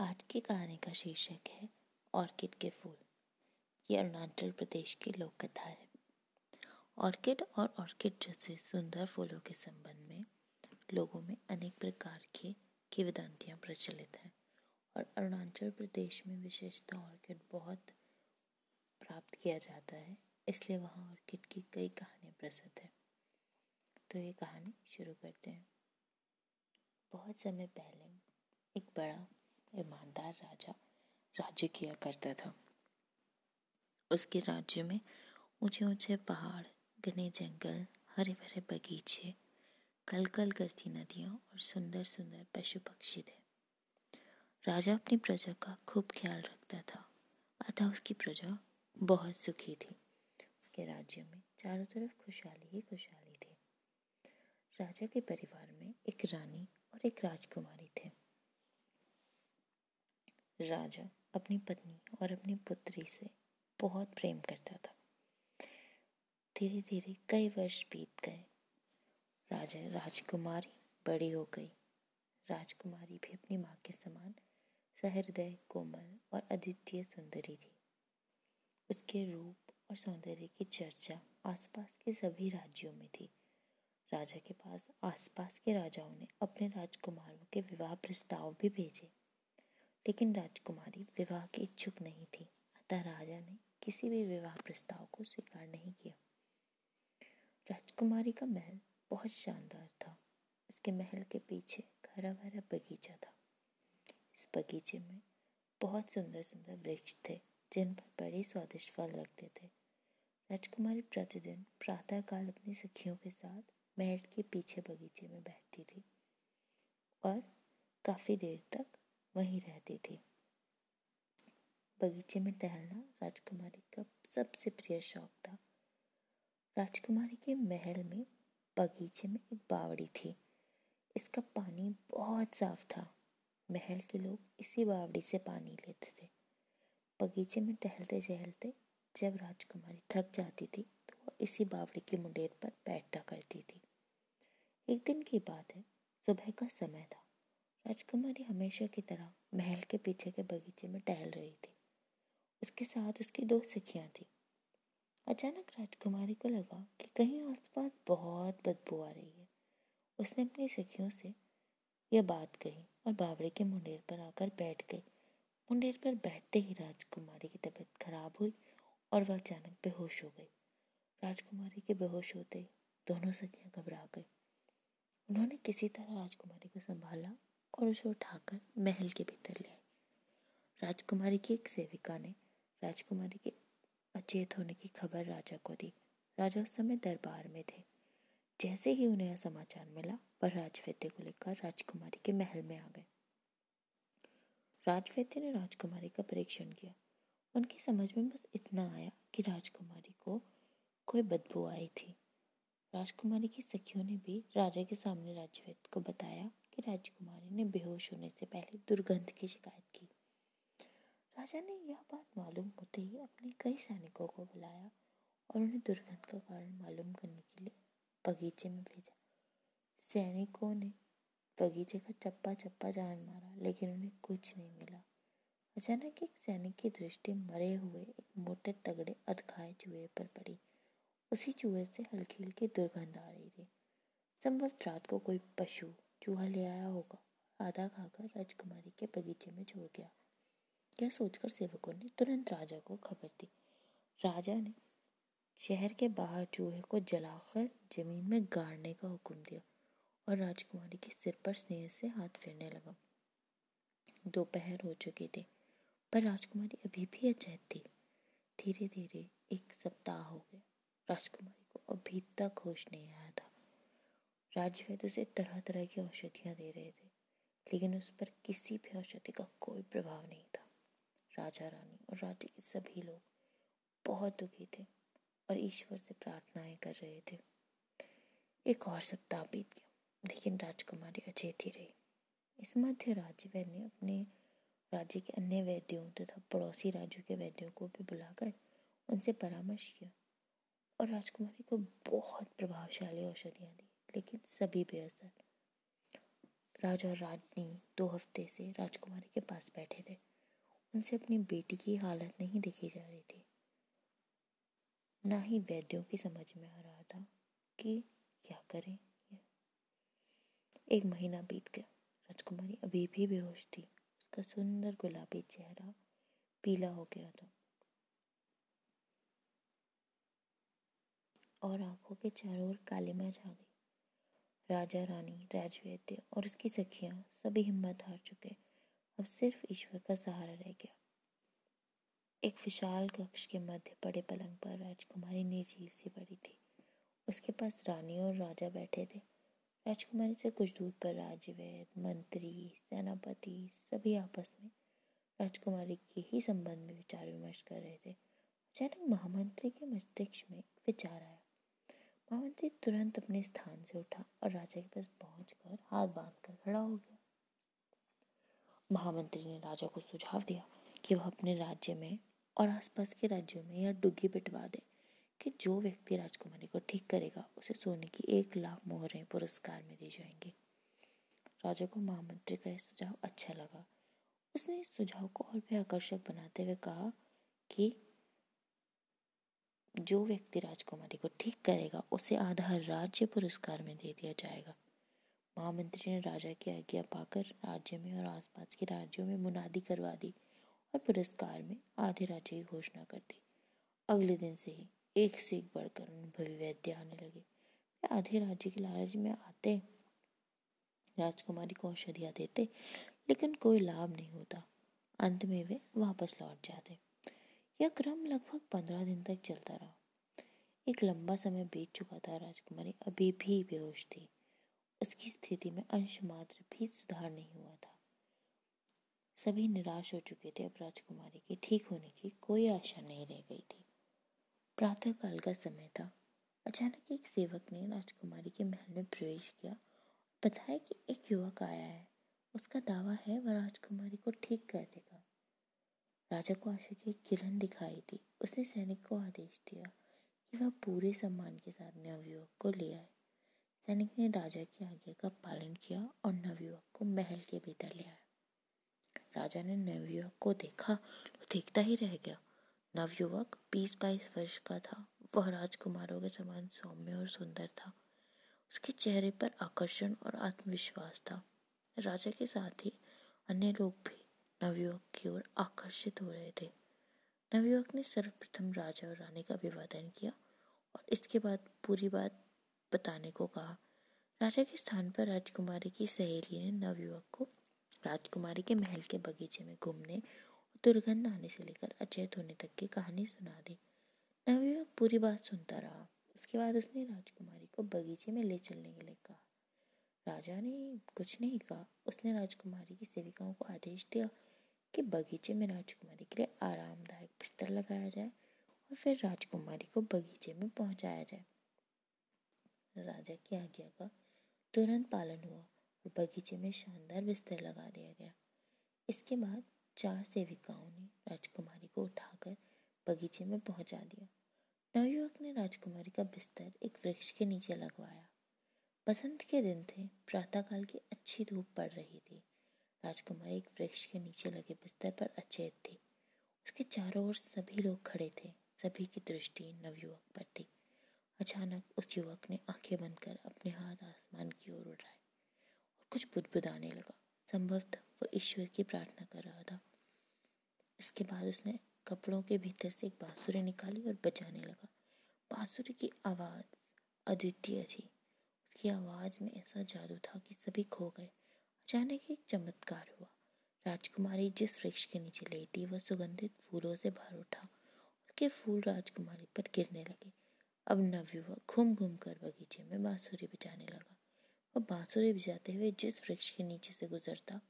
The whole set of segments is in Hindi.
आज की कहानी का शीर्षक है ऑर्किड के फूल। ये अरुणाचल प्रदेश की लोक कथा है। ऑर्किड और ऑर्किड जैसे सुंदर फूलों के संबंध में लोगों में अनेक प्रकार की किवदंतियाँ प्रचलित हैं और अरुणाचल प्रदेश में विशेषतः ऑर्किड बहुत प्राप्त किया जाता है, इसलिए वहाँ ऑर्किड की कई कहानियाँ प्रसिद्ध हैं। तो ये कहानी शुरू करते हैं। बहुत समय पहले एक बड़ा ईमानदार राजा राज्य किया करता था। उसके राज्य में ऊँचे ऊँचे पहाड़, घने जंगल हरे भरे बगीचे कल कल करती नदियाँ और सुंदर सुंदर पशु पक्षी थे। राजा अपनी प्रजा का खूब ख्याल रखता था, अतः उसकी प्रजा बहुत सुखी थी। उसके राज्य में चारों तरफ़ खुशहाली ही खुशहाली थी। राजा के परिवार में एक रानी और एक राजकुमारी राजा अपनी पत्नी और अपनी पुत्री से बहुत प्रेम करता था। धीरे धीरे कई वर्ष बीत गए। राजा राजकुमारी बड़ी हो गई। राजकुमारी भी अपनी माँ के समान सहृदय, कोमल और अद्वितीय सुंदरी थी। उसके रूप और सौंदर्य की चर्चा आसपास के सभी राज्यों में थी। राजा के पास आसपास के राजाओं ने अपने राजकुमारों के विवाह प्रस्ताव भी भेजे। लेकिन राजकुमारी विवाह के इच्छुक नहीं थी। अतः राजा ने किसी भी विवाह प्रस्ताव को स्वीकार नहीं किया। राजकुमारी का महल बहुत शानदार था। इसके महल के पीछे हरा भरा बगीचा था। इस बगीचे में बहुत सुंदर सुंदर वृक्ष थे, जिन पर बड़े स्वादिष्ट फल लगते थे। राजकुमारी प्रतिदिन प्रातःकाल अपनी सखियों के साथ महल के पीछे बगीचे में बैठती थी और काफ़ी देर तक वहीं रहती थी। बगीचे में टहलना राजकुमारी का सबसे प्रिय शौक था। राजकुमारी के महल में बगीचे में एक बावड़ी थी। इसका पानी बहुत साफ़ था। महल के लोग इसी बावड़ी से पानी लेते थे। बगीचे में टहलते टहलते जब राजकुमारी थक जाती थी तो वह इसी बावड़ी की मुंडेर पर बैठा करती थी। एक दिन की बात है, सुबह का समय था। राजकुमारी हमेशा की तरह महल के पीछे के बगीचे में टहल रही थी। उसके साथ उसकी दो सखियाँ थी। अचानक राजकुमारी को लगा कि कहीं आसपास बहुत बदबू आ रही है। उसने अपनी सखियों से यह बात कही और बावड़े के मुंडेर पर आकर बैठ गई। मुंडेर पर बैठते ही राजकुमारी की तबीयत खराब हुई और वह अचानक बेहोश हो गई। राजकुमारी के बेहोश होते ही दोनों सखियाँ घबरा गई। उन्होंने किसी तरह राजकुमारी को संभाला और उसे उठाकर महल के भीतर ले आई राजकुमारी की एक सेविका ने राजकुमारी के अचेत होने की खबर राजा को दी। राजा उस समय दरबार में थे। जैसे ही उन्हें समाचार मिला वह राजवैद्य को लेकर राजकुमारी के महल में आ गए। राजवैद्य ने राजकुमारी का परीक्षण किया। उनकी समझ में बस इतना आया कि राजकुमारी को कोई बदबू आई थी। राजकुमारी की सखियों ने भी राजा के सामने राजवैद्य को बताया कि राजकुमारी ने बेहोश होने से पहले दुर्गंध की शिकायत की। राजा ने यह बात मालूम होते ही अपने कई सैनिकों को बुलाया और उन्हें दुर्गंध का कारण मालूम करने के लिए बगीचे में भेजा। सैनिकों ने बगीचे का चप्पा चप्पा जान मारा, लेकिन उन्हें कुछ नहीं मिला। अचानक एक सैनिक की दृष्टि मरे हुए एक मोटे तगड़े अधखाए चूहे पर पड़ी। उसी चूहे से हल्की हल्की दुर्गंध आ रही थी। संभव रात को कोई पशु चूहा ले आया होगा। आधा खाकर राजकुमारी के बगीचे में छोड़ गया। यह सोचकर सेवकों ने तुरंत राजा को खबर दी। राजा ने शहर के बाहर चूहे को जलाकर ज़मीन में गाड़ने का हुक्म दिया और राजकुमारी के सिर पर स्नेह से हाथ फेरने लगा। दोपहर हो चुकी थी, पर राजकुमारी अभी भी अचैत थी। धीरे धीरे एक सप्ताह हो गया। राजकुमारी को अभी तक होश नहीं आया। था राजवैद्य उसे तरह तरह की औषधियाँ दे रहे थे, लेकिन उस पर किसी भी औषधि का कोई प्रभाव नहीं था। राजा रानी और राज्य के सभी लोग बहुत दुखी थे और ईश्वर से प्रार्थनाएँ कर रहे थे। एक और सप्ताह बीत गया, लेकिन राजकुमारी अचेत ही रही। इस मध्य राज्य ने अपने राज्य के अन्य वैद्यों तथा पड़ोसी राज्यों के वैद्यों को भी बुलाकर उनसे परामर्श किया और राजकुमारी को बहुत प्रभावशाली औषधियाँ दी। लेकिन सभी बेअसर। राजा और रानी दो हफ़्ते से राजकुमारी के पास बैठे थे। उनसे अपनी बेटी की हालत नहीं देखी जा रही थी। ना ही वैद्यों की समझ में आ रहा था कि क्या करें। एक महीना बीत गया। राजकुमारी अभी भी बेहोश थी। उसका सुंदर गुलाबी चेहरा पीला हो गया था। और आँखों के चारों ओर कालीमा छा गई राजा रानी राजवैद्य और उसकी सखियाँ सभी हिम्मत हार चुके। अब सिर्फ़ ईश्वर का सहारा रह गया। एक विशाल कक्ष के मध्य पड़े पलंग पर राजकुमारी निर्जीव सी पड़ी थी। उसके पास रानी और राजा बैठे थे। राजकुमारी से कुछ दूर पर राजवैद मंत्री, सेनापति सभी आपस में राजकुमारी के ही संबंध में विचार विमर्श कर रहे थे। अचानक महामंत्री के मस्तिष्क में विचार आया। महामंत्री तुरंत अपने स्थान से उठा और राजा के पास पहुंचकर हाथ बांधकर खड़ा हो गया। महामंत्री ने राजा को सुझाव दिया कि वह अपने राज्य में और आसपास के राज्यों में यह डुग्गी पिटवा दे कि जो व्यक्ति राजकुमारी को ठीक करेगा, उसे सोने की एक लाख मोहरें पुरस्कार में दी जाएँगी। राजा को महामंत्री का यह सुझाव अच्छा लगा। उसने इस सुझाव को और भी आकर्षक बनाते हुए कहा कि जो व्यक्ति राजकुमारी को ठीक करेगा, उसे आधा राज्य पुरस्कार में दे दिया जाएगा। महामंत्री ने राजा की आज्ञा पाकर राज्य में और आसपास के राज्यों में मुनादी करवा दी और पुरस्कार में आधे राज्य की घोषणा कर दी। अगले दिन से ही एक से एक बढ़कर अनुभवी वैद्य आने लगे। आधे राज्य के लालच में आते, राजकुमारी को औषधियाँ देते, लेकिन कोई लाभ नहीं होता। अंत में वे वापस लौट जाते। यह क्रम लगभग पंद्रह दिन तक चलता रहा। एक लंबा समय बीत चुका था राजकुमारी। अभी भी बेहोश थी। उसकी स्थिति में अंश मात्र भी सुधार नहीं हुआ था। सभी निराश हो चुके थे। अब राजकुमारी के ठीक होने की कोई आशा नहीं रह गई थी। प्रातः काल का समय था। अचानक एक सेवक ने राजकुमारी के महल में प्रवेश किया बताया कि एक युवक आया है। उसका दावा है, वह राजकुमारी को ठीक कर देगा। राजा को आशा की किरण दिखाई दी। उसने सैनिक को आदेश दिया कि वह पूरे सम्मान के साथ नवयुवक को ले आए। सैनिक ने राजा की आज्ञा का पालन किया और नवयुवक को महल के भीतर ले आया। राजा ने नवयुवक को देखा तो देखता ही रह गया। नवयुवक बीस बाईस वर्ष का था। वह राजकुमारों के समान सौम्य और सुंदर था। उसके चेहरे पर आकर्षण और आत्मविश्वास था। राजा के साथ ही अन्य लोग भी नवयुवक की ओर आकर्षित हो रहे थे। नवयुवक ने सर्वप्रथम राजा और रानी का अभिवादन किया और इसके बाद पूरी बात बताने को कहा। राजा के स्थान पर राजकुमारी की सहेली ने नवयुवक को राजकुमारी के महल के बगीचे में घूमने और दुर्गंध आने से लेकर अचेत होने तक की कहानी सुना दी। नवयुवक पूरी बात सुनता रहा। उसके बाद उसने राजकुमारी को बगीचे में ले चलने के लिए कहा। राजा ने कुछ नहीं कहा। उसने राजकुमारी की सेविकाओं को आदेश दिया कि बगीचे में राजकुमारी के लिए आरामदायक बिस्तर लगाया जाए और फिर राजकुमारी को बगीचे में पहुँचाया जाए। राजा की आज्ञा का तुरंत पालन हुआ। और बगीचे में शानदार बिस्तर लगा दिया गया। इसके बाद चार सेविकाओं ने राजकुमारी को उठाकर बगीचे में पहुँचा दिया। नवयुवक ने राजकुमारी का बिस्तर एक वृक्ष के नीचे लगवाया। बसंत के दिन थे, प्रातःकाल की अच्छी धूप पड़ रही थी। राजकुमारी एक वृक्ष के नीचे लगे बिस्तर पर अचेत थी। उसके चारों ओर सभी लोग खड़े थे, सभी की दृष्टि नवयुवक पर थी। अचानक उस युवक ने आँखें बंद कर अपने हाथ आसमान की ओर उठाए और कुछ बुदबुदाने लगा। संभवतः वो ईश्वर की प्रार्थना कर रहा था। इसके बाद उसने कपड़ों के भीतर से एक बांसुरी निकाली और बजाने लगा। बांसुरी की आवाज़ अद्वितीय थी। उसकी आवाज़ में ऐसा जादू था कि सभी खो गए। अचानक एक चमत्कार हुआ। राजकुमारी जिस वृक्ष के नीचे लेटी, वह सुगंधित फूलों से भर उठा उसके फूल राजकुमारी पर गिरने लगे। अब नवयुवक घूम घूम कर बगीचे में बांसुरी बजाने लगा। वह बांसुरी बजाते हुए जिस वृक्ष के नीचे से गुजरता,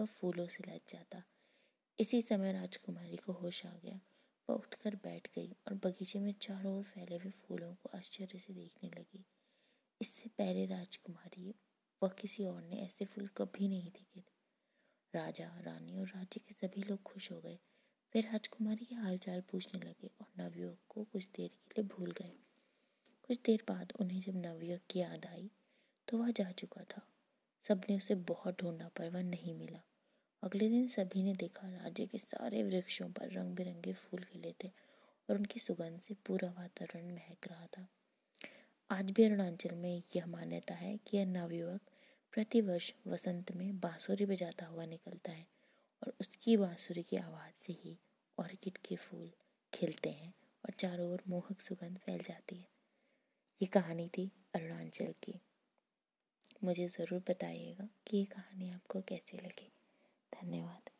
वह फूलों से लज जाता। इसी समय राजकुमारी को होश आ गया। वह उठकर बैठ गई और बगीचे में चारों ओर फैले हुए फूलों को आश्चर्य से देखने लगी। इससे पहले राजकुमारी वह किसी और ने ऐसे फूल कभी नहीं देखे थे। राजा, रानी और राज्य के सभी लोग खुश हो गए। फिर राजकुमारी के हालचाल पूछने लगे और नवयुवक को कुछ देर के लिए भूल गए। कुछ देर बाद उन्हें जब नवयुवक की याद आई तो वह जा चुका था। सबने उसे बहुत ढूंढा, पर वह नहीं मिला। अगले दिन सभी ने देखा, राज्य के सारे वृक्षों पर रंग बिरंगे फूल खिले थे और उनकी सुगंध से पूरा वातावरण महक रहा था। आज भी अरुणाचल में यह मान्यता है कि यह नवयुवक प्रतिवर्ष वसंत में बांसुरी बजाता हुआ निकलता है और उसकी बांसुरी की आवाज़ से ही ऑर्किड के फूल खिलते हैं और चारों ओर मोहक सुगंध फैल जाती है। ये कहानी थी अरुणाचल की। मुझे ज़रूर बताइएगा कि ये कहानी आपको कैसी लगी। धन्यवाद।